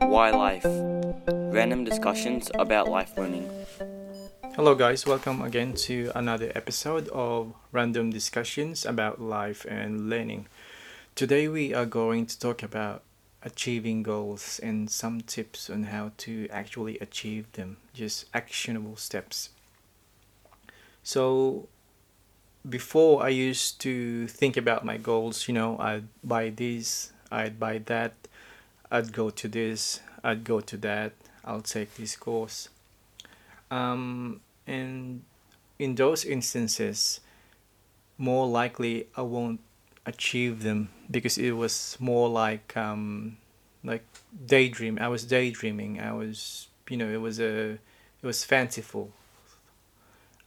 Why Life? Random discussions about life learning. Hello, guys, welcome again to another episode of Random Discussions about Life and Learning. Today, we are going to talk about achieving goals and some tips on how to actually achieve them, just actionable steps. So, before I used to think about my goals, you know, I'd buy this, I'd buy that, I'd go to this, I'd go to that, I'll take this course. Um, and in those instances, more likely I won't achieve them because it was more like um, like daydream. I was daydreaming. I was, you know, it was a, it was fanciful.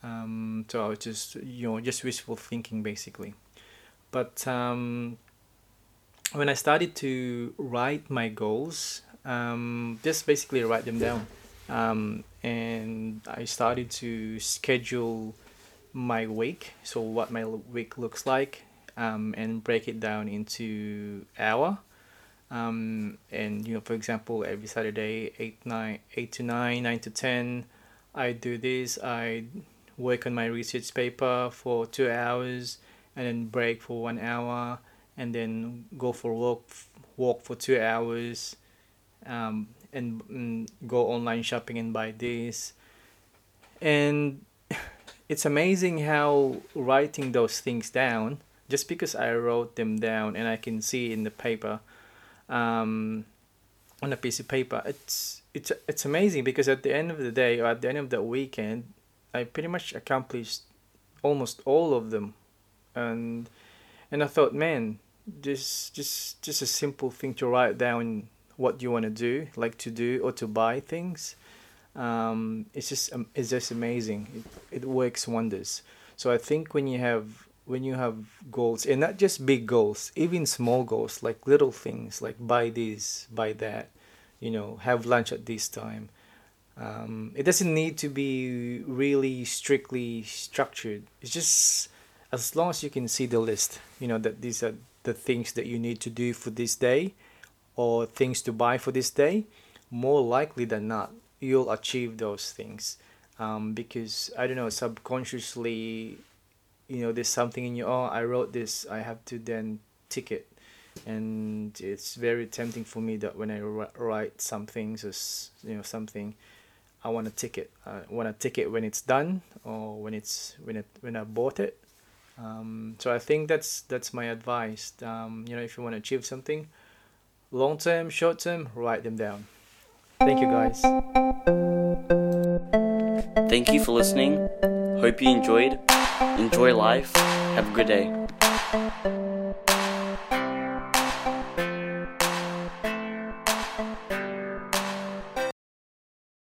Um, so I was just, you know, just wishful thinking basically. But um, when I started to write my goals, um, just basically write them down, um, and I started to schedule my week, so what my week looks like, um, and break it down into hour. Um, and you know, for example, every Saturday, eight nine, eight to nine, nine to ten, I do this. I work on my research paper for two hours and then break for one hour and then go for walk walk for two hours um, and, and go online shopping and buy this. And it's amazing how writing those things down just because i wrote them down and i can see in the paper um, on a piece of paper it's it's it's amazing because at the end of the day or at the end of the weekend I pretty much accomplished almost all of them, and and I thought, man, just just just a simple thing to write down what you want to do, like to do or to buy things. Um, it's just um, it's just amazing. It, it works wonders. So I think when you have when you have goals and not just big goals, even small goals like little things like buy this, buy that, you know, have lunch at this time um, it doesn't need to be really strictly structured. It's just as long as you can see the list, you know, that these are the things that you need to do for this day or things to buy for this day, more likely than not, you'll achieve those things. Um, because I don't know, subconsciously, you know, there's something in you, oh, I wrote this, I have to then tick it. And it's very tempting for me that when I write some things, or, you know, something, I want to tick it. I want to tick it when it's done or when it's when it when I bought it. Um, so I think that's that's my advice. Um, you know, if you want to achieve something, long term, short term, write them down. Thank you, guys. Thank you for listening. Hope you enjoyed. Enjoy life. Have a good day.